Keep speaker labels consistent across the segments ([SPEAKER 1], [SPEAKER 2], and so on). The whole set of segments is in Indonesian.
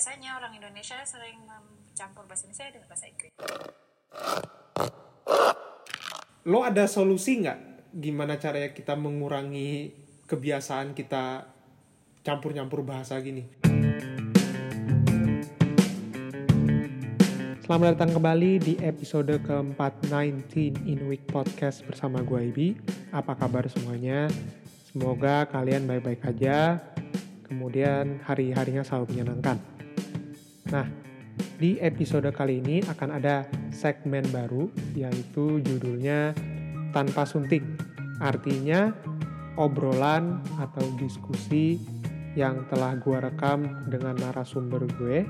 [SPEAKER 1] biasanya orang Indonesia sering mencampur bahasa Indonesia dengan bahasa Inggris.
[SPEAKER 2] Lo ada solusi nggak gimana caranya kita mengurangi kebiasaan kita campur-campur bahasa gini? Selamat datang kembali di episode keempat 19 in Week Podcast bersama gue Ibi. Apa kabar semuanya? Semoga kalian baik-baik aja. Kemudian hari-harinya selalu menyenangkan. Nah, di episode kali ini akan ada segmen baru yaitu judulnya tanpa sunting. Artinya obrolan atau diskusi yang telah gue rekam dengan narasumber gue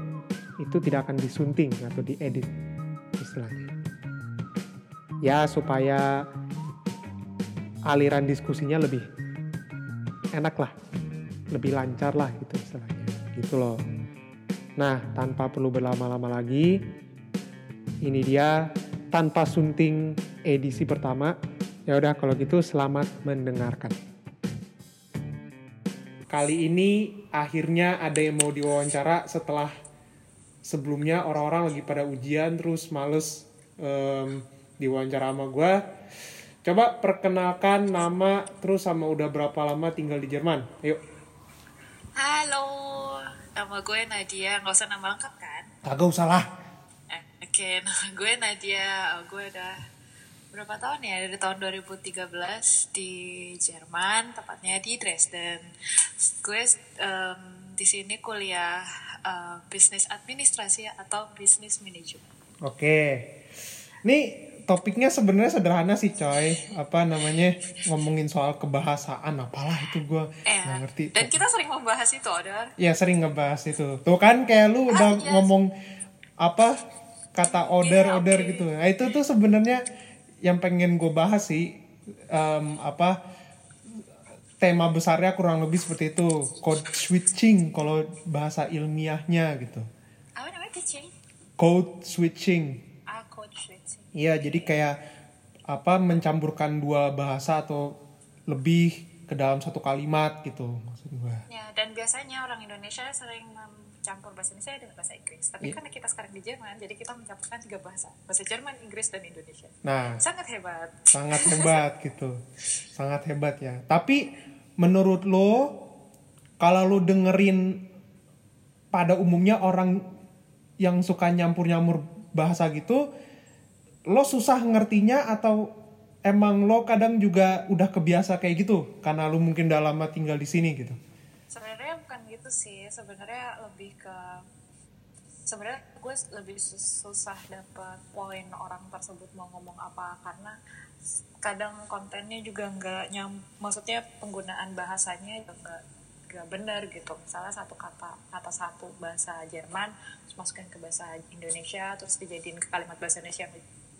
[SPEAKER 2] itu tidak akan disunting atau diedit istilahnya. Ya supaya aliran diskusinya lebih enak lah, lebih lancar lah gitu istilahnya. Gitu loh. Nah, tanpa perlu berlama-lama lagi, ini dia tanpa sunting edisi pertama. Ya udah kalau gitu selamat mendengarkan. Kali ini akhirnya ada yang mau diwawancara setelah sebelumnya orang-orang lagi pada ujian terus males um, diwawancara sama gue. Coba perkenalkan nama terus sama udah berapa lama tinggal di Jerman. Ayo.
[SPEAKER 1] Halo, nama gue Nadia. Nggak usah nama lengkap kan?
[SPEAKER 2] Kagak usah lah.
[SPEAKER 1] Eh, Oke, nama gue Nadia. Oh, gue udah berapa tahun ya? Dari tahun 2013 di Jerman, tepatnya di Dresden. Gue em, di sini kuliah eh, bisnis administrasi atau bisnis manajemen.
[SPEAKER 2] Oke. Nih topiknya sebenarnya sederhana sih coy. Apa namanya ngomongin soal kebahasaan apalah itu gue
[SPEAKER 1] Eh,
[SPEAKER 2] nggak ngerti.
[SPEAKER 1] dan kita sering membahas itu, Odor.
[SPEAKER 2] Ya sering ngebahas itu. Tuh kan kayak lu udah
[SPEAKER 1] iya.
[SPEAKER 2] ngomong apa kata order
[SPEAKER 1] Iya,
[SPEAKER 2] order
[SPEAKER 1] oke.
[SPEAKER 2] gitu. Nah itu tuh sebenarnya yang pengen gue bahas sih Em, apa tema besarnya kurang lebih seperti itu code switching kalau bahasa ilmiahnya gitu.
[SPEAKER 1] Apa namanya teaching?
[SPEAKER 2] Code switching. Iya, jadi kayak apa mencampurkan dua bahasa atau lebih ke dalam satu kalimat gitu maksud gue.
[SPEAKER 1] Ya, dan biasanya orang Indonesia sering mencampur bahasa Indonesia dengan bahasa Inggris. Tapi
[SPEAKER 2] Iya.
[SPEAKER 1] karena kita sekarang di Jerman, jadi kita mencampurkan tiga bahasa. Bahasa Jerman, Inggris, dan Indonesia.
[SPEAKER 2] Nah,
[SPEAKER 1] Sangat hebat.
[SPEAKER 2] sangat hebat gitu. Sangat hebat ya. Tapi menurut lo kalau lo dengerin pada umumnya orang yang suka nyampur-nyampur bahasa gitu, lo susah ngertinya atau emang lo kadang juga udah kebiasa kayak gitu karena lo mungkin udah lama tinggal di sini gitu.
[SPEAKER 1] Sebenarnya bukan gitu sih. Sebenarnya lebih ke sebenarnya gue lebih sus- susah dapet poin orang tersebut mau ngomong apa karena kadang kontennya juga nggak nyam maksudnya penggunaan bahasanya juga nggak nggak benar gitu misalnya satu kata kata satu bahasa Jerman terus masukin ke bahasa Indonesia terus dijadiin ke kalimat bahasa Indonesia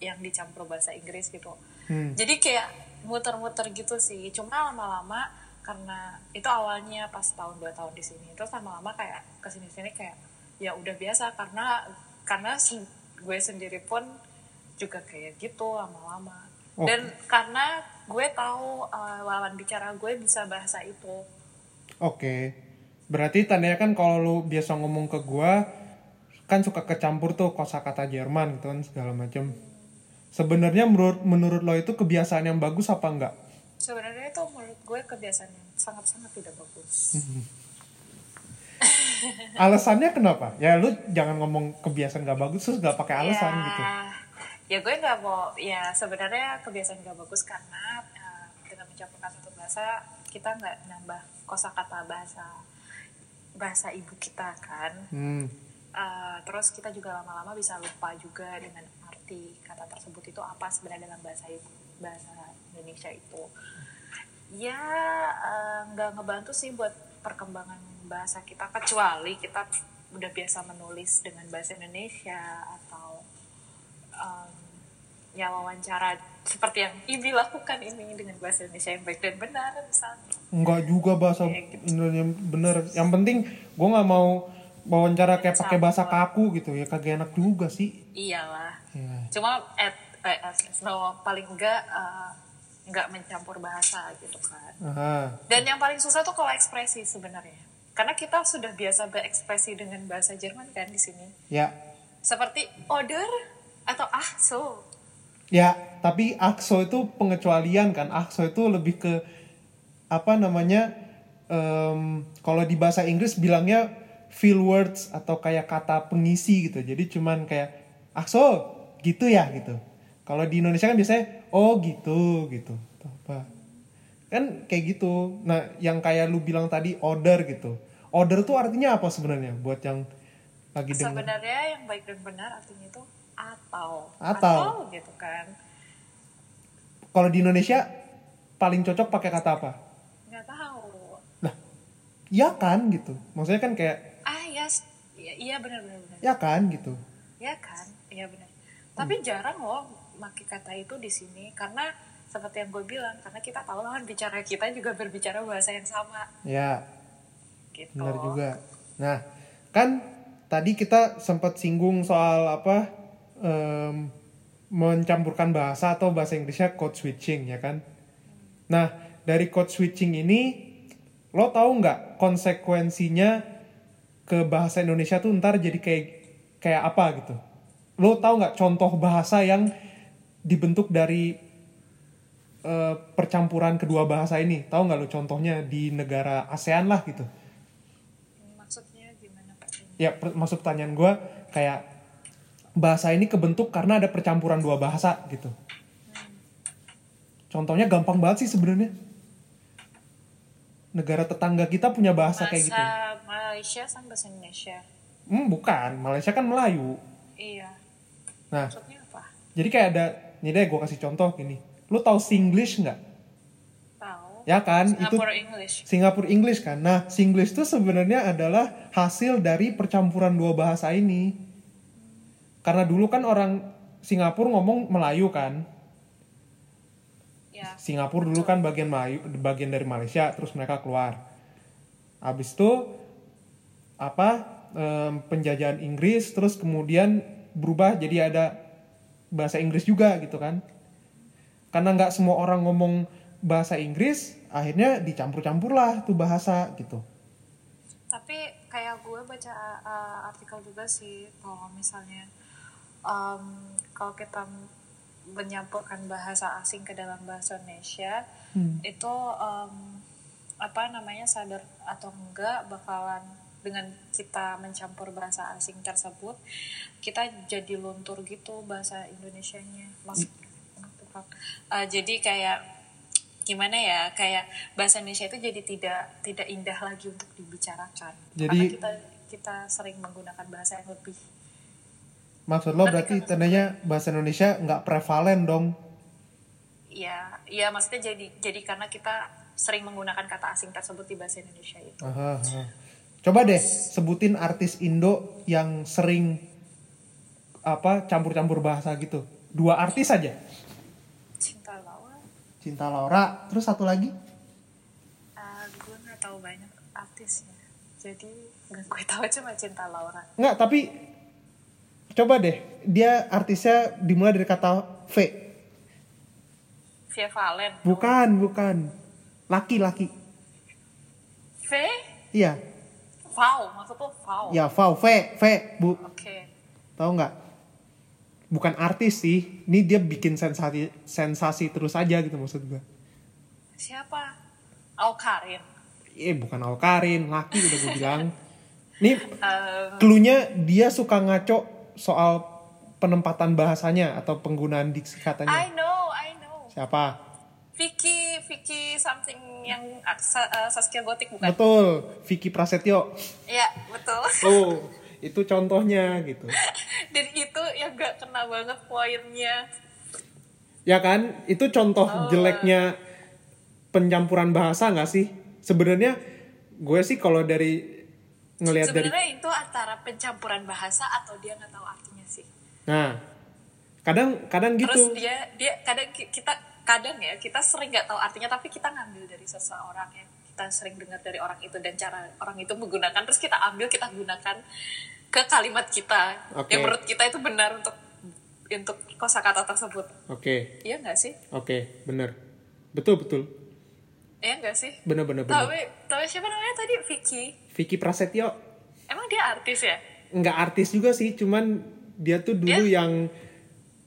[SPEAKER 1] yang dicampur bahasa Inggris gitu
[SPEAKER 2] Hmm.
[SPEAKER 1] jadi kayak muter-muter gitu sih cuma lama-lama karena itu awalnya pas tahun dua tahun di sini terus lama-lama kayak ke sini-sini kayak ya udah biasa karena karena gue sendiri pun juga kayak gitu lama-lama
[SPEAKER 2] Oh.
[SPEAKER 1] dan karena gue tahu uh, lawan bicara gue bisa bahasa itu
[SPEAKER 2] Oke. Berarti tandanya kan kalau lu biasa ngomong ke gua kan suka kecampur tuh kosakata Jerman gitu kan segala macam. Sebenarnya menurut menurut lo itu kebiasaan yang bagus apa enggak?
[SPEAKER 1] sebenarnya itu menurut gue kebiasaan yang sangat-sangat tidak bagus
[SPEAKER 2] Alasannya kenapa? Ya lu jangan ngomong kebiasaan gak bagus terus gak pakai alasan
[SPEAKER 1] ya,
[SPEAKER 2] gitu.
[SPEAKER 1] Ya gue nggak mau. Ya sebenarnya kebiasaan nggak bagus karena eh, dengan mencampurkan satu bahasa kita nggak nambah kosakata bahasa bahasa ibu kita kan.
[SPEAKER 2] Hmm.
[SPEAKER 1] Eh, terus kita juga lama-lama bisa lupa juga dengan arti kata tersebut itu apa sebenarnya dalam bahasa bahasa Indonesia itu. Ya eh, nggak ngebantu sih buat perkembangan bahasa kita kecuali kita udah biasa menulis dengan bahasa Indonesia atau em, ya wawancara seperti yang Ibi lakukan ini dengan bahasa Indonesia yang baik dan benar misalnya.
[SPEAKER 2] Enggak juga bahasa
[SPEAKER 1] gitu.
[SPEAKER 2] Indonesia bener. Yang penting gua nggak mau wawancara kayak pakai bahasa kaku gitu ya kagak enak juga sih.
[SPEAKER 1] Iyalah.
[SPEAKER 2] Ya.
[SPEAKER 1] cuma at, eh, at no, paling enggak enggak mencampur bahasa gitu kan
[SPEAKER 2] Aha.
[SPEAKER 1] dan yang paling susah tuh kalau ekspresi sebenarnya karena kita sudah biasa berekspresi dengan bahasa Jerman kan di sini
[SPEAKER 2] Ya,
[SPEAKER 1] seperti order atau ah so
[SPEAKER 2] ya. Tapi akso itu pengecualian kan. Akso itu lebih ke apa namanya? em, kalau di bahasa Inggris bilangnya fill words atau kayak kata pengisi gitu. Jadi cuman kayak akso gitu ya gitu. Kalau di Indonesia kan biasanya oh gitu gitu. Atau apa? Kan kayak gitu. Nah, yang kayak lu bilang tadi order gitu. Order tuh artinya apa sebenarnya buat yang lagi dengar?
[SPEAKER 1] sebenarnya yang baik dan benar artinya itu atau
[SPEAKER 2] Atau.
[SPEAKER 1] gitu kan
[SPEAKER 2] Kalau di Indonesia paling cocok pakai kata apa?
[SPEAKER 1] nggak tahu
[SPEAKER 2] Lah, ya kan gitu. Maksudnya kan kayak
[SPEAKER 1] ah ya iya iya benar benar
[SPEAKER 2] ya kan gitu.
[SPEAKER 1] ya kan iya benar tapi jarang loh pakai kata itu di sini karena seperti yang gue bilang karena kita tahu lawan bicara kita juga berbicara bahasa yang sama
[SPEAKER 2] Ya,
[SPEAKER 1] gitu
[SPEAKER 2] benar juga. Nah, kan tadi kita sempat singgung soal apa em, mencampurkan bahasa atau bahasa Inggrisnya code switching ya kan. Nah, dari code switching ini lo tahu nggak konsekuensinya ke bahasa Indonesia tuh ntar jadi kayak kayak apa gitu? Lo tahu nggak contoh bahasa yang dibentuk dari eh, percampuran kedua bahasa ini? Tahu nggak lo contohnya di negara ASEAN lah gitu?
[SPEAKER 1] maksudnya gimana Pak?
[SPEAKER 2] Ya, per- maksud pertanyaan gue kayak bahasa ini kebentuk karena ada percampuran dua bahasa gitu. Contohnya gampang banget sih sebenarnya. Negara tetangga kita punya bahasa, kayak gitu.
[SPEAKER 1] bahasa Malaysia sama bahasa Indonesia
[SPEAKER 2] Hmm, bukan. Malaysia kan Melayu.
[SPEAKER 1] iya
[SPEAKER 2] Nah,
[SPEAKER 1] maksudnya apa
[SPEAKER 2] jadi kayak ada, nih deh gue kasih contoh gini. Lu tahu Singlish nggak?
[SPEAKER 1] tahu
[SPEAKER 2] Ya kan, itu
[SPEAKER 1] Singapore English
[SPEAKER 2] Singapura English kan. Nah, Singlish itu sebenarnya adalah hasil dari percampuran dua bahasa ini. Karena dulu kan orang Singapura ngomong Melayu kan.
[SPEAKER 1] ya
[SPEAKER 2] Singapura dulu kan bagian Melayu, bagian dari Malaysia, terus mereka keluar. Habis itu apa penjajahan Inggris, terus kemudian berubah jadi ada bahasa Inggris juga gitu kan? Karena nggak semua orang ngomong bahasa Inggris, akhirnya dicampur-campur lah tuh bahasa gitu.
[SPEAKER 1] tapi kayak gue baca uh, artikel juga sih kalau misalnya um, kalau kita menyampurkan bahasa asing ke dalam bahasa Indonesia
[SPEAKER 2] Hmm.
[SPEAKER 1] itu um, apa namanya sadar atau enggak bakalan dengan kita mencampur bahasa asing tersebut kita jadi luntur gitu bahasa Indonesianya maksud Uh, jadi kayak gimana ya kayak bahasa Indonesia itu jadi tidak tidak indah lagi untuk dibicarakan
[SPEAKER 2] Jadi-
[SPEAKER 1] karena kita kita sering menggunakan bahasa yang lebih
[SPEAKER 2] Maksud lo berarti
[SPEAKER 1] kan
[SPEAKER 2] tandanya bahasa Indonesia nggak prevalen dong?
[SPEAKER 1] ya ya maksudnya jadi jadi karena kita sering menggunakan kata asing tersebut di bahasa Indonesia itu
[SPEAKER 2] Aha, aha. Coba deh sebutin artis Indo yang sering apa campur-campur bahasa gitu. Dua artis aja.
[SPEAKER 1] cinta lawan
[SPEAKER 2] Cinta Laura, terus satu lagi.
[SPEAKER 1] uh, gue nggak tahu banyak artisnya jadi nggak gue tahu cuma cinta Laura
[SPEAKER 2] Nggak, tapi coba deh dia artisnya dimulai dari kata V.
[SPEAKER 1] Via Valen
[SPEAKER 2] Bukan, bukan. Laki-laki.
[SPEAKER 1] V
[SPEAKER 2] Iya.
[SPEAKER 1] Vau maksud lo Vau
[SPEAKER 2] Ya, V, V, V, Bu.
[SPEAKER 1] oke
[SPEAKER 2] Tahu nggak? Bukan artis sih. Ini dia bikin sensasi sensasi terus aja gitu maksud gue.
[SPEAKER 1] siapa Au Karin
[SPEAKER 2] Eh bukan Alkarin, laki udah gue bilang. Nih cluenya dia suka ngaco soal penempatan bahasanya atau penggunaan diksi
[SPEAKER 1] I
[SPEAKER 2] katanya.
[SPEAKER 1] know I know
[SPEAKER 2] Siapa?
[SPEAKER 1] Vicky Vicky something yang uh, Saskia Gotik bukan
[SPEAKER 2] Betul, Vicky Prasetyo.
[SPEAKER 1] Iya betul
[SPEAKER 2] Oh, itu contohnya gitu.
[SPEAKER 1] dan itu yang gak kena banget poinnya
[SPEAKER 2] Ya kan? Itu contoh jeleknya pencampuran bahasa nggak sih? Sebenarnya gue sih kalau dari ngelihat dari
[SPEAKER 1] sebenarnya itu antara pencampuran bahasa atau dia nggak tahu artinya sih
[SPEAKER 2] Nah, kadang kadang
[SPEAKER 1] terus
[SPEAKER 2] gitu.
[SPEAKER 1] dia dia kadang ki- kita kadang ya kita sering nggak tahu artinya tapi kita ngambil dari seseorang yang kita sering dengar dari orang itu dan cara orang itu menggunakan terus kita ambil kita gunakan ke kalimat kita.
[SPEAKER 2] Oke.
[SPEAKER 1] yang menurut kita itu benar untuk untuk kosakata tersebut.
[SPEAKER 2] Oke,
[SPEAKER 1] iya nggak sih?
[SPEAKER 2] Oke, bener. Betul betul.
[SPEAKER 1] ya enggak sih?
[SPEAKER 2] Bener-bener.
[SPEAKER 1] tapi tapi siapa namanya tadi? Vicky.
[SPEAKER 2] Vicky Prasetyo.
[SPEAKER 1] Emang dia artis ya?
[SPEAKER 2] Nggak artis juga sih, cuman dia tuh dulu
[SPEAKER 1] Dia-
[SPEAKER 2] yang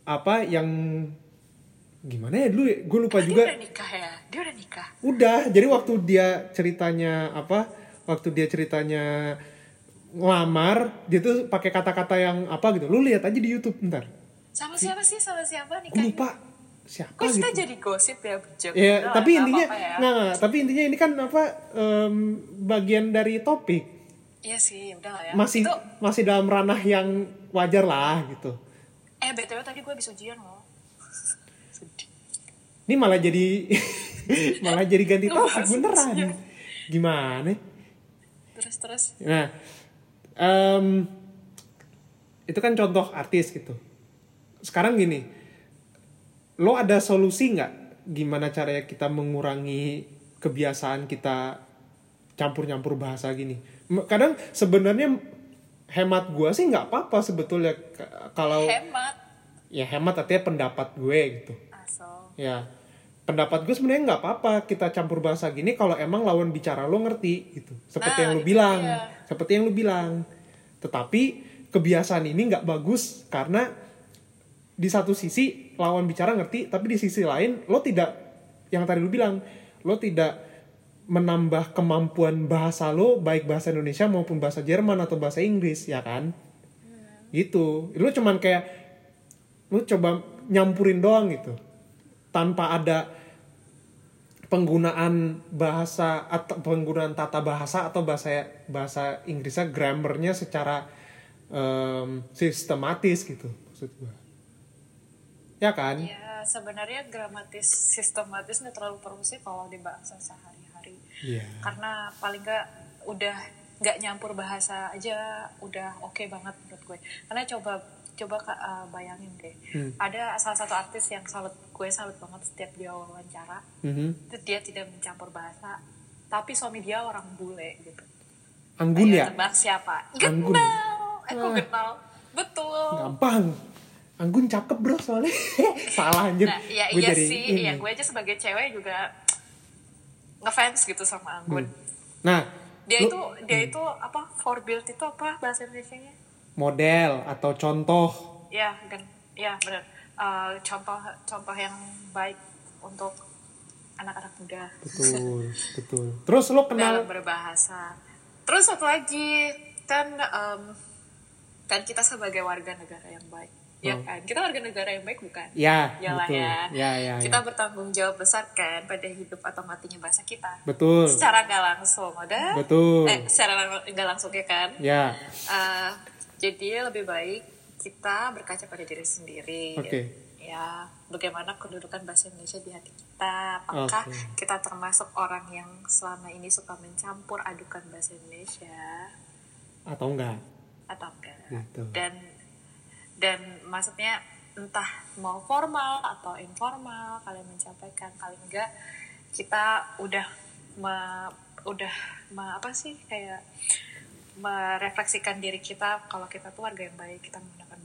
[SPEAKER 2] apa yang gimana ya dulu? Gue lupa juga.
[SPEAKER 1] dia udah nikah ya dia udah nikah
[SPEAKER 2] Udah, jadi waktu dia ceritanya apa? Waktu dia ceritanya ngelamar, dia tuh pakai kata-kata yang apa gitu. Lu lihat aja di YouTube ntar.
[SPEAKER 1] sama siapa sih sama siapa nikahnya
[SPEAKER 2] lupa siapa
[SPEAKER 1] Kok kita
[SPEAKER 2] gitu.
[SPEAKER 1] jadi gosip ya bejek
[SPEAKER 2] Ya,
[SPEAKER 1] Udah,
[SPEAKER 2] tapi intinya
[SPEAKER 1] apa-apa ya.
[SPEAKER 2] nggak, nggak, tapi intinya ini kan apa em, bagian dari topik
[SPEAKER 1] Iya sih udah lah ya
[SPEAKER 2] masih
[SPEAKER 1] Itu,
[SPEAKER 2] masih dalam ranah yang wajar lah gitu.
[SPEAKER 1] eh btw tadi gue habis ujian loh
[SPEAKER 2] Ini malah jadi malah jadi ganti topik beneran. Gimana?
[SPEAKER 1] terus terus
[SPEAKER 2] Nah, em, itu kan contoh artis gitu. Sekarang gini, lo ada solusi nggak gimana caranya kita mengurangi kebiasaan kita campur-campur bahasa gini? Kadang sebenarnya hemat gua sih nggak apa-apa sebetulnya kalau
[SPEAKER 1] hemat
[SPEAKER 2] ya hemat artinya pendapat gue gitu.
[SPEAKER 1] asal
[SPEAKER 2] Ya, pendapat gue sebenarnya nggak apa-apa kita campur bahasa gini kalau emang lawan bicara lo ngerti gitu. Seperti
[SPEAKER 1] Nah,
[SPEAKER 2] yang lo
[SPEAKER 1] itu
[SPEAKER 2] bilang,
[SPEAKER 1] dia.
[SPEAKER 2] seperti yang lo bilang. Tetapi kebiasaan ini nggak bagus karena di satu sisi lawan bicara ngerti, tapi di sisi lain lo tidak yang tadi lo bilang, lo tidak menambah kemampuan bahasa lo baik bahasa Indonesia maupun bahasa Jerman atau bahasa Inggris ya kan? Gitu. Lo cuman kayak lu coba nyampurin doang gitu tanpa ada penggunaan bahasa atau penggunaan tata bahasa atau bahasa bahasa Inggrisnya grammarnya secara em, sistematis gitu maksud gua. Ya kan?
[SPEAKER 1] Ya sebenarnya gramatis sistematis nggak terlalu perlu sih kalau di bahasa sehari-hari.
[SPEAKER 2] Iya.
[SPEAKER 1] Karena paling nggak udah nggak nyampur bahasa aja udah oke banget menurut gue. Karena coba coba Kak, uh, bayangin deh.
[SPEAKER 2] Hmm.
[SPEAKER 1] ada salah satu artis yang salut gue salut banget setiap dia wawancara
[SPEAKER 2] Mhm.
[SPEAKER 1] itu dia tidak mencampur bahasa tapi suami dia orang bule gitu
[SPEAKER 2] anggun
[SPEAKER 1] Ayo
[SPEAKER 2] ya
[SPEAKER 1] tebak siapa
[SPEAKER 2] Anggun.
[SPEAKER 1] Genal eh kok
[SPEAKER 2] Wah.
[SPEAKER 1] genal betul
[SPEAKER 2] gampang anggun cakep bro soalnya salah anjir
[SPEAKER 1] Nah, ya
[SPEAKER 2] Gua
[SPEAKER 1] iya
[SPEAKER 2] jadi
[SPEAKER 1] sih,
[SPEAKER 2] ini.
[SPEAKER 1] ya gue aja sebagai cewek juga ngefans gitu sama Anggun.
[SPEAKER 2] nah
[SPEAKER 1] Dia
[SPEAKER 2] lu-
[SPEAKER 1] itu dia itu apa for build itu apa bahasa Indonesia-nya?
[SPEAKER 2] model atau contoh
[SPEAKER 1] Ya, kan. Ya, benar. Eh, contoh contoh yang baik untuk anak-anak muda
[SPEAKER 2] betul betul terus lo kenal
[SPEAKER 1] dalam berbahasa. Terus satu lagi kan em, kan kita sebagai warga negara yang baik. Ya
[SPEAKER 2] Oh.
[SPEAKER 1] kan? Kita warga negara yang baik bukan?
[SPEAKER 2] ya
[SPEAKER 1] Yalah
[SPEAKER 2] betul
[SPEAKER 1] ya.
[SPEAKER 2] ya ya,
[SPEAKER 1] kita
[SPEAKER 2] ya.
[SPEAKER 1] bertanggung jawab besar kan pada hidup atau matinya bahasa kita.
[SPEAKER 2] betul
[SPEAKER 1] Secara nggak langsung, udah?
[SPEAKER 2] betul
[SPEAKER 1] Eh, secara nggak langsung ya kan?
[SPEAKER 2] ya
[SPEAKER 1] Eh, jadi lebih baik kita berkaca pada diri sendiri.
[SPEAKER 2] Oke.
[SPEAKER 1] Ya, bagaimana kedudukan bahasa Indonesia di hati kita? Apakah
[SPEAKER 2] Oke.
[SPEAKER 1] kita termasuk orang yang selama ini suka mencampur adukan bahasa Indonesia
[SPEAKER 2] atau enggak
[SPEAKER 1] atau enggak?
[SPEAKER 2] Gitu.
[SPEAKER 1] Dan dan maksudnya entah mau formal atau informal kalian mencampaikan paling enggak kita udah me- udah me- apa sih kayak merefleksikan diri kita kalau kita tuh warga yang baik kita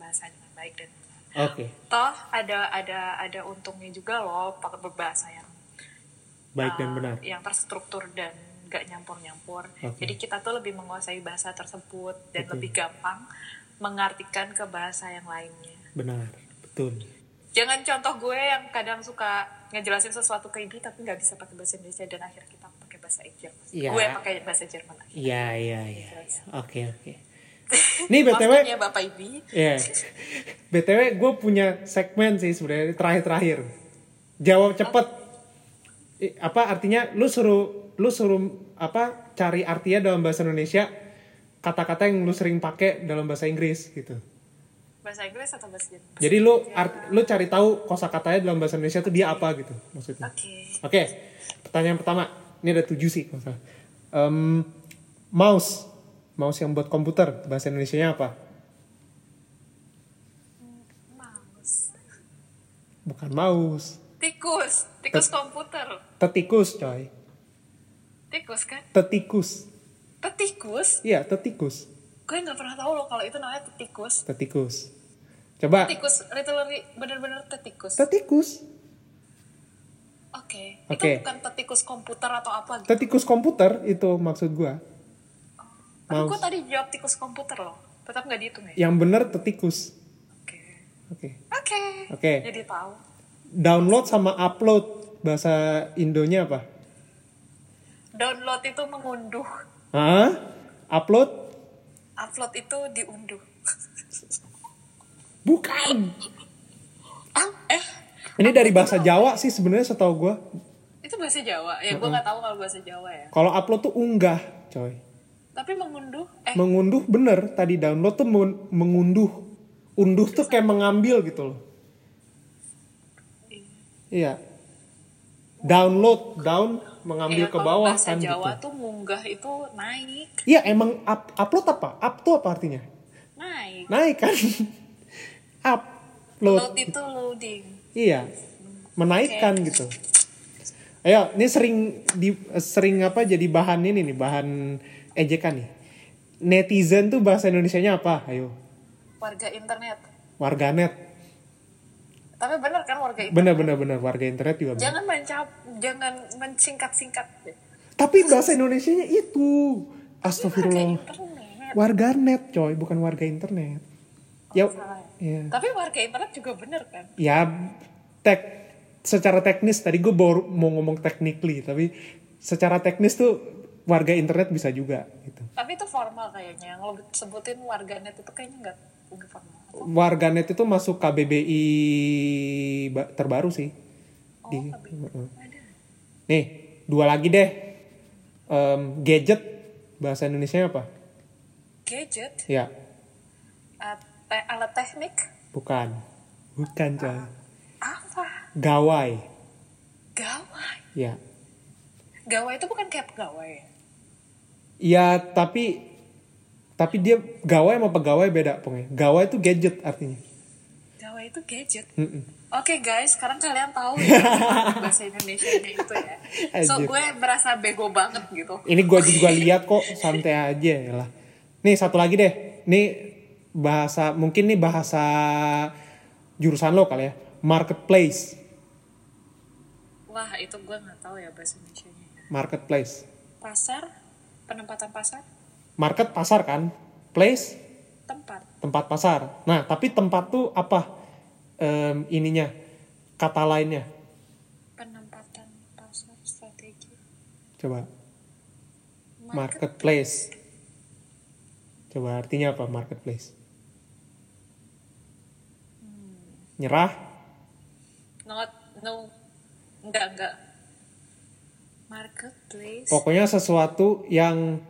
[SPEAKER 1] menggunakan bahasa dengan baik dan benar.
[SPEAKER 2] oke
[SPEAKER 1] toh ada ada ada untungnya juga loh pakai berbahasa yang
[SPEAKER 2] baik dan
[SPEAKER 1] uh,
[SPEAKER 2] benar
[SPEAKER 1] yang terstruktur dan gak nyampur-nyampur.
[SPEAKER 2] Oke.
[SPEAKER 1] Jadi kita tuh lebih menguasai bahasa tersebut dan
[SPEAKER 2] Oke.
[SPEAKER 1] lebih gampang mengartikan ke bahasa yang lainnya.
[SPEAKER 2] benar betul
[SPEAKER 1] Jangan contoh gue yang kadang suka ngejelasin sesuatu ke ibu tapi nggak bisa pakai bahasa Indonesia dan akhirnya kita pakai bahasa Jerman.
[SPEAKER 2] Iya.
[SPEAKER 1] Gue pakai bahasa Jerman.
[SPEAKER 2] iya iya iya
[SPEAKER 1] Jelas.
[SPEAKER 2] oke oke nih btw
[SPEAKER 1] Bapak Ibi.
[SPEAKER 2] ya btw gue punya segmen sih sebenarnya terakhir terakhir jawab cepet I- apa artinya lu suruh lu suruh apa cari artinya dalam bahasa Indonesia kata-kata yang lu sering pakai dalam bahasa Inggris gitu
[SPEAKER 1] Bahasa Inggris atau bahasa Jerman?
[SPEAKER 2] jadi lu art- lu cari tahu kosakatanya dalam bahasa Indonesia tuh dia apa gitu maksudnya
[SPEAKER 1] Oke.
[SPEAKER 2] Oke, pertanyaan pertama. Ini ada tujuh sih. Em, mouse. Mouse yang buat komputer. Bahasa Indonesia-nya apa?
[SPEAKER 1] Mouse.
[SPEAKER 2] Bukan mouse.
[SPEAKER 1] Tikus. Tikus komputer.
[SPEAKER 2] Tetikus, coy.
[SPEAKER 1] Tikus kan?
[SPEAKER 2] Tetikus.
[SPEAKER 1] Tetikus?
[SPEAKER 2] Iya, tetikus.
[SPEAKER 1] Gue nggak pernah tahu loh kalau itu namanya tetikus.
[SPEAKER 2] Tetikus. Coba.
[SPEAKER 1] Tikus, literally bener-bener tetikus.
[SPEAKER 2] Tetikus.
[SPEAKER 1] Oke.
[SPEAKER 2] Oke.
[SPEAKER 1] Itu bukan tetikus komputer atau apa gitu.
[SPEAKER 2] Tetikus komputer itu maksud gua. Mouse.
[SPEAKER 1] gue tadi jawab tikus komputer loh. Tetap nggak dihitung ya?
[SPEAKER 2] Yang bener tetikus.
[SPEAKER 1] Oke.
[SPEAKER 2] Oke.
[SPEAKER 1] Oke.
[SPEAKER 2] Oke.
[SPEAKER 1] Jadi tahu.
[SPEAKER 2] Download sama upload bahasa Indonya apa?
[SPEAKER 1] Download itu mengunduh.
[SPEAKER 2] Hah? Upload?
[SPEAKER 1] Upload itu diunduh.
[SPEAKER 2] Bukan.
[SPEAKER 1] Ah, eh,
[SPEAKER 2] Ini dari bahasa Jawa sih sebenarnya setahu gua.
[SPEAKER 1] itu bahasa Jawa. Ya, gue nggak tahu kalau bahasa Jawa ya.
[SPEAKER 2] Kalau upload tuh unggah, coy.
[SPEAKER 1] Tapi mengunduh, eh,
[SPEAKER 2] Mengunduh bener. Tadi download tuh men- mengunduh. Unduh tuh kayak mengambil gitu loh. Iya. Download, down, mengambil
[SPEAKER 1] ya,
[SPEAKER 2] ke
[SPEAKER 1] kalau
[SPEAKER 2] bawah
[SPEAKER 1] bahasa
[SPEAKER 2] kan
[SPEAKER 1] Jawa
[SPEAKER 2] gitu.
[SPEAKER 1] tuh munggah itu naik,
[SPEAKER 2] Iya emang up, upload apa? Up tuh apa artinya?
[SPEAKER 1] naik.
[SPEAKER 2] Naik kan? upload.
[SPEAKER 1] Load itu loading.
[SPEAKER 2] Iya. Menaikkan gitu. Ayo, ini sering di sering apa jadi bahan ini nih, bahan ejekan nih. Netizen tuh bahasa Indonesianya apa? Ayo.
[SPEAKER 1] Warga internet.
[SPEAKER 2] Warganet.
[SPEAKER 1] Tapi bener kan warga internet?
[SPEAKER 2] Bener bener bener warga internet juga. bener.
[SPEAKER 1] Jangan mencap, jangan mensingkat-singkat.
[SPEAKER 2] Tapi bahasa Indonesianya itu.
[SPEAKER 1] Warga
[SPEAKER 2] Astagfirullah.
[SPEAKER 1] internet.
[SPEAKER 2] Warganet, coy, bukan warga internet. Ya,
[SPEAKER 1] Salah
[SPEAKER 2] ya.
[SPEAKER 1] ya? Tapi warga internet juga bener kan?
[SPEAKER 2] ya tek secara teknis tadi gue baru mau ngomong technically tapi secara teknis tuh warga internet bisa juga gitu
[SPEAKER 1] Tapi itu formal kayaknya. Yang lo sebutin warganet itu kayaknya nggak formal.
[SPEAKER 2] warganet itu masuk KBBI ba- terbaru sih
[SPEAKER 1] Oh,
[SPEAKER 2] Di- Heeh.
[SPEAKER 1] ada.
[SPEAKER 2] nih dua lagi deh Em, gadget bahasa Indonesia apa
[SPEAKER 1] Gadget,
[SPEAKER 2] ya
[SPEAKER 1] uh, te- alat teknik,
[SPEAKER 2] bukan bukan coy
[SPEAKER 1] apa?
[SPEAKER 2] gawai
[SPEAKER 1] Gawai.
[SPEAKER 2] ya
[SPEAKER 1] Gawai itu bukan kayak pegawai. ya?
[SPEAKER 2] Ya tapi tapi dia gawai sama pegawai beda pokoknya gawai itu gadget artinya
[SPEAKER 1] Gawai itu gadget.
[SPEAKER 2] Mm-mm.
[SPEAKER 1] Oke guys, sekarang kalian tahu ya bahasa Indonesia itu ya. So gue merasa bego banget gitu.
[SPEAKER 2] Ini gue juga lihat kok santai aja ya lah. Nih satu lagi deh. Nih bahasa mungkin nih bahasa jurusan lo kali ya. Marketplace.
[SPEAKER 1] Wah itu gue nggak tahu ya bahasa Indonesia.
[SPEAKER 2] Marketplace.
[SPEAKER 1] Pasar, penempatan pasar,
[SPEAKER 2] Market pasar kan. Place
[SPEAKER 1] tempat.
[SPEAKER 2] tempat pasar. Nah tapi tempat tuh apa Em, ininya kata lainnya.
[SPEAKER 1] Penempatan pasar strategi.
[SPEAKER 2] Coba
[SPEAKER 1] Market.
[SPEAKER 2] marketplace. Coba artinya apa marketplace? Nyerah?
[SPEAKER 1] Not, no, enggak enggak. Marketplace.
[SPEAKER 2] Pokoknya sesuatu yang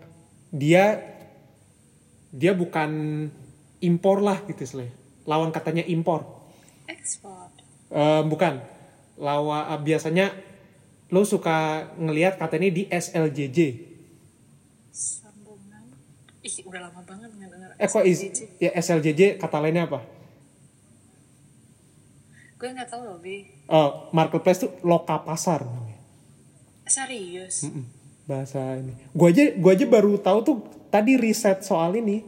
[SPEAKER 2] dia dia bukan impor lah gitu istilahnya. Lawan katanya impor.
[SPEAKER 1] Ekspor.
[SPEAKER 2] Eh, bukan. Lawa eh, biasanya lo suka ngelihat kata ini di SLJJ.
[SPEAKER 1] Sambungan. Ih udah lama banget nggak dengar.
[SPEAKER 2] Eh kok is,
[SPEAKER 1] SLJJ.
[SPEAKER 2] ya SLJJ kata lainnya apa?
[SPEAKER 1] Gue nggak tahu bi.
[SPEAKER 2] Oh, marketplace tuh loka pasar
[SPEAKER 1] Serius.
[SPEAKER 2] Mm-mm. Bahasa ini. Gua aja gua aja baru tahu tuh tadi riset soal ini.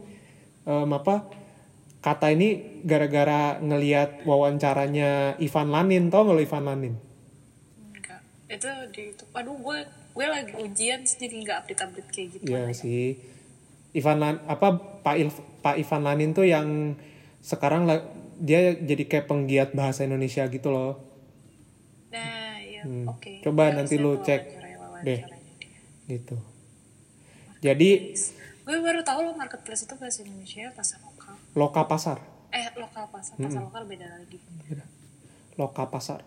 [SPEAKER 2] Em, apa kata ini gara-gara ngelihat wawancaranya Ivan Lanin tau nggak lo Ivan Lanin?
[SPEAKER 1] Enggak. Itu di itu. Aduh gue gue lagi ujian jadi nggak update update kayak gitu.
[SPEAKER 2] Iya sih. Ivan Lan apa Pak Il- Pak Ivan Lanin tuh yang sekarang dia jadi kayak penggiat bahasa Indonesia gitu loh.
[SPEAKER 1] Nah ya
[SPEAKER 2] Hmm.
[SPEAKER 1] oke.
[SPEAKER 2] Coba
[SPEAKER 1] Ya,
[SPEAKER 2] nanti lu cek deh. Gitu. Jadi
[SPEAKER 1] Gue baru tahu lo marketplace itu bahasa Indonesia pasar lokal.
[SPEAKER 2] loka pasar,
[SPEAKER 1] Eh lokal pasar, pasar lokal beda lagi.
[SPEAKER 2] loka pasar.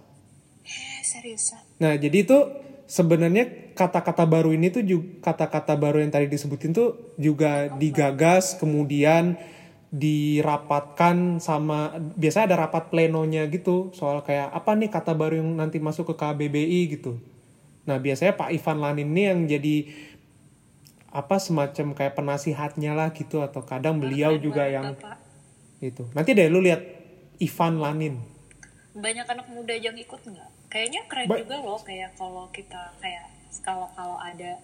[SPEAKER 1] Eh seriusan.
[SPEAKER 2] Nah, jadi itu sebenarnya kata-kata baru ini tuh juga kata-kata baru yang tadi disebutin tuh juga digagas kemudian dirapatkan sama biasa ada rapat plenonya gitu soal kayak apa nih kata baru yang nanti masuk ke KBBI gitu. Nah, biasanya Pak Ivan Lanin ini yang jadi apa semacam kayak penasihatnya lah gitu atau kadang beliau juga yang itu. Nanti deh lu lihat Ivan Lanin.
[SPEAKER 1] Banyak anak muda yang ikut nggak? Kayaknya keren
[SPEAKER 2] Ba-
[SPEAKER 1] juga loh kayak kalau kita kayak kalau kalau ada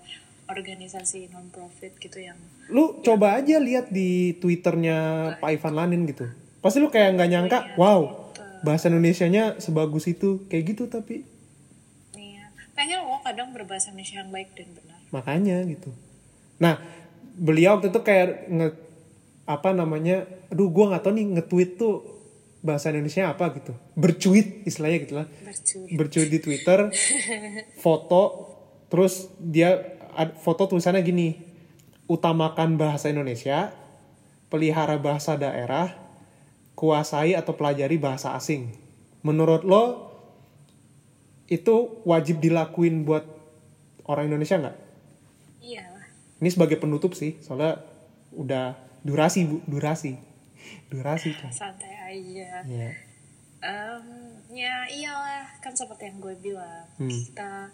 [SPEAKER 1] organisasi non profit gitu yang
[SPEAKER 2] lu coba aja lihat di twitternya Pak Ivan Lanin gitu. Pasti lu kayak nggak nyangka
[SPEAKER 1] Iya,
[SPEAKER 2] wow
[SPEAKER 1] gitu.
[SPEAKER 2] bahasa Indonesianya sebagus itu kayak gitu tapi.
[SPEAKER 1] Nih pengen lo kadang berbahasa Indonesia yang baik dan benar.
[SPEAKER 2] Makanya gitu. Nah beliau waktu itu kayak nge apa namanya aduh gua nggak tahu nih nge-tweet tuh bahasa Indonesia apa gitu. Bercuit istilahnya gitu lah.
[SPEAKER 1] Bercuri
[SPEAKER 2] bercuit di Twitter foto terus dia foto tulisannya gini. Utamakan bahasa Indonesia pelihara bahasa daerah kuasai atau pelajari bahasa asing. Menurut lo itu wajib dilakuin buat orang Indonesia nggak?
[SPEAKER 1] Iyalah.
[SPEAKER 2] Ini sebagai penutup sih soalnya udah durasi bu. Durasi. Durasi kan
[SPEAKER 1] santai aja.
[SPEAKER 2] Iya.
[SPEAKER 1] Em, ya iyalah kan seperti yang gue bilang
[SPEAKER 2] Hmm.
[SPEAKER 1] kita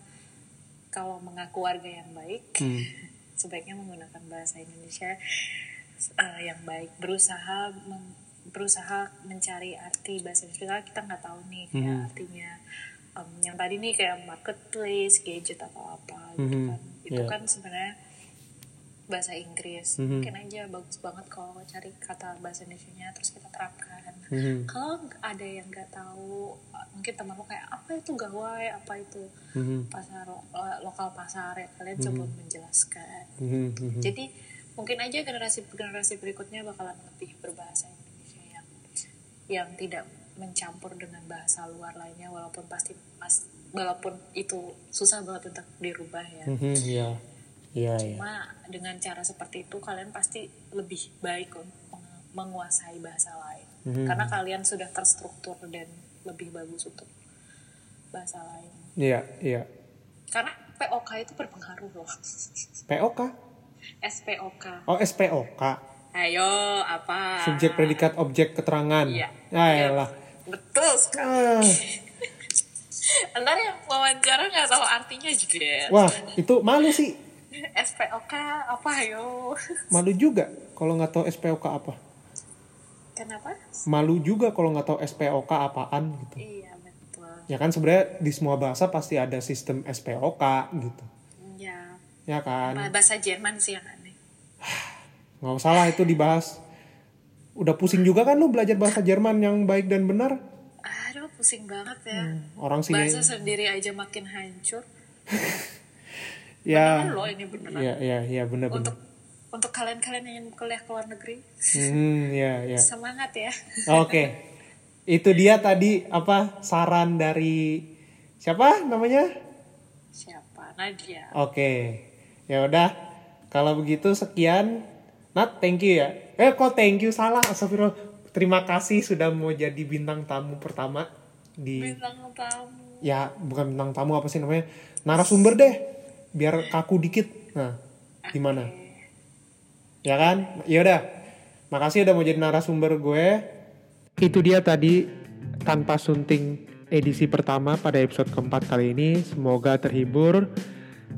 [SPEAKER 1] kalau mengaku warga yang baik
[SPEAKER 2] Hmm.
[SPEAKER 1] sebaiknya menggunakan bahasa Indonesia eh, yang baik berusaha berusaha mencari arti bahasa Indonesia kita nggak tahu nih kayak
[SPEAKER 2] Mhm.
[SPEAKER 1] artinya em, yang tadi nih kayak marketplace gadget atau apa gitu
[SPEAKER 2] Mhm.
[SPEAKER 1] kan itu
[SPEAKER 2] Iya.
[SPEAKER 1] kan sebenarnya bahasa Inggris
[SPEAKER 2] Mhm.
[SPEAKER 1] mungkin aja bagus banget kalau cari kata bahasa Indonesia terus kita terapkan
[SPEAKER 2] Mhm.
[SPEAKER 1] kalau ada yang nggak tahu mungkin teman lo kayak apa itu gawai apa itu
[SPEAKER 2] Mhm.
[SPEAKER 1] pasar lo- lokal pasar ya kalian coba menjelaskan
[SPEAKER 2] Mhm. Mhm.
[SPEAKER 1] jadi mungkin aja generasi generasi berikutnya bakalan lebih berbahasa Indonesia yang yang tidak mencampur dengan bahasa luar lainnya walaupun pasti mas walaupun itu susah banget untuk dirubah ya
[SPEAKER 2] Mhm. Iya. Iya, iya.
[SPEAKER 1] cuma dengan cara seperti itu kalian pasti lebih baik menguasai bahasa
[SPEAKER 2] Mhm.
[SPEAKER 1] karena kalian sudah terstruktur dan lebih bagus untuk bahasa lain
[SPEAKER 2] Iya, iya.
[SPEAKER 1] karena POK itu berpengaruh loh
[SPEAKER 2] POK?
[SPEAKER 1] SPOK
[SPEAKER 2] Oh, SPOK.
[SPEAKER 1] ayo apa
[SPEAKER 2] Subjek predikat objek keterangan.
[SPEAKER 1] Iya.
[SPEAKER 2] Ah,
[SPEAKER 1] Iya.
[SPEAKER 2] elah.
[SPEAKER 1] betul sekali
[SPEAKER 2] Ah,
[SPEAKER 1] ntar yang wawancara nggak tahu artinya juga
[SPEAKER 2] wah, itu malu sih.
[SPEAKER 1] SPOK apa ayo
[SPEAKER 2] Malu juga kalau nggak tahu SPOK apa.
[SPEAKER 1] Kenapa
[SPEAKER 2] Malu juga kalau nggak tahu SPOK apaan gitu.
[SPEAKER 1] iya betul
[SPEAKER 2] Ya kan sebenarnya di semua bahasa pasti ada sistem SPOK gitu.
[SPEAKER 1] ya
[SPEAKER 2] Ya kan?
[SPEAKER 1] bahasa Jerman sih yang aneh
[SPEAKER 2] Nggak usah lah itu dibahas. Udah pusing juga kan lu belajar bahasa Jerman yang baik dan benar?
[SPEAKER 1] aduh pusing banget ya
[SPEAKER 2] Orang sini
[SPEAKER 1] bahasa sendiri aja makin hancur
[SPEAKER 2] ya
[SPEAKER 1] Beneran loh ini beneran
[SPEAKER 2] ya ya ya benar benar.
[SPEAKER 1] untuk untuk kalian-kalian yang ingin kuliah ke luar negeri
[SPEAKER 2] Hmm, ya ya.
[SPEAKER 1] semangat ya
[SPEAKER 2] Oke. Itu dia tadi apa saran dari siapa namanya?
[SPEAKER 1] siapa Nadia
[SPEAKER 2] Oke. Ya udah. Kalau begitu sekian. Nat, thank you ya. Eh kok thank you salah? Astagfirullah. Terima kasih sudah mau jadi bintang tamu pertama di
[SPEAKER 1] bintang tamu
[SPEAKER 2] ya bukan bintang tamu apa sih namanya? Narasumber deh. Biar kaku dikit. Nah, gimana? Ya kan? Ya udah. Makasih udah mau jadi narasumber gue. Itu dia tadi tanpa sunting edisi pertama pada episode keempat kali ini. Semoga terhibur.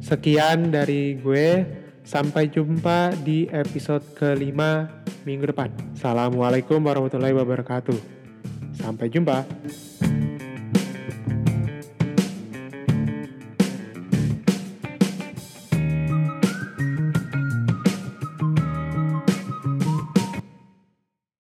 [SPEAKER 2] Sekian dari gue. Sampai jumpa di episode kelima minggu depan. Assalamualaikum warahmatullahi wabarakatuh. Sampai jumpa.